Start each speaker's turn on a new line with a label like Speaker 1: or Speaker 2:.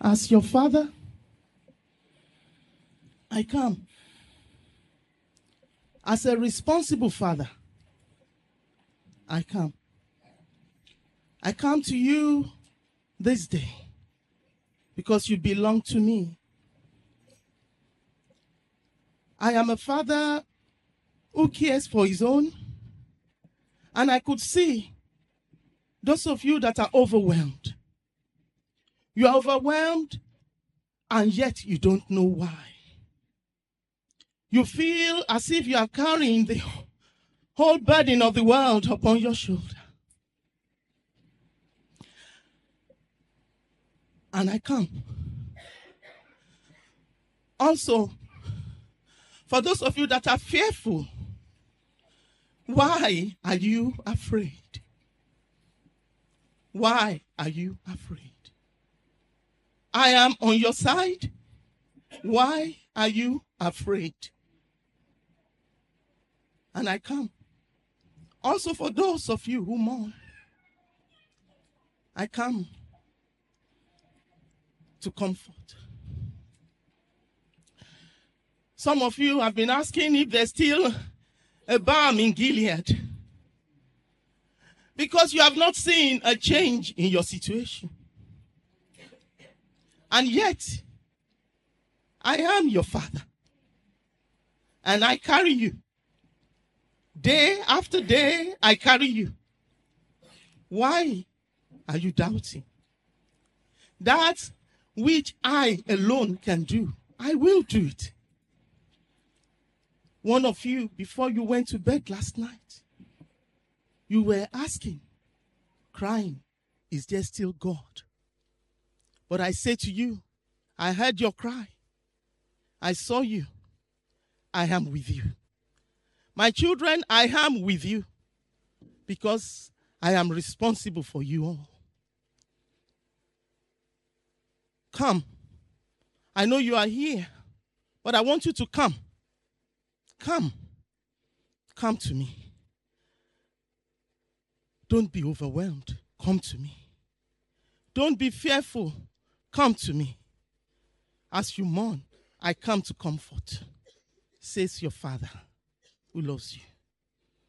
Speaker 1: As your father, I come. As a responsible father, I come. I come to you this day because you belong to me. I am a father who cares for his own. And I could see those of you that are overwhelmed. You are overwhelmed and yet you don't know why. You feel as if you are carrying the whole burden of the world upon your shoulder. And I come. Also, for those of you that are fearful, why are you afraid? Why are you afraid? I am on your side. Why are you afraid? And I come. Also, for those of you who mourn, I come to comfort. Some of you have been asking if there's still a balm in Gilead because you have not seen a change in your situation. And yet, I am your father. And I carry you. Day after day, I carry you. Why are you doubting? That which I alone can do, I will do it. One of you, before you went to bed last night, you were asking, crying, Is there still God? But I say to you, I heard your cry. I saw you. I am with you. My children, I am with you because I am responsible for you all. Come. I know you are here, but I want you to come. Come. Come to me. Don't be overwhelmed. Come to me. Don't be fearful. Come to me. As you mourn, I come to comfort, says your Father who loves you.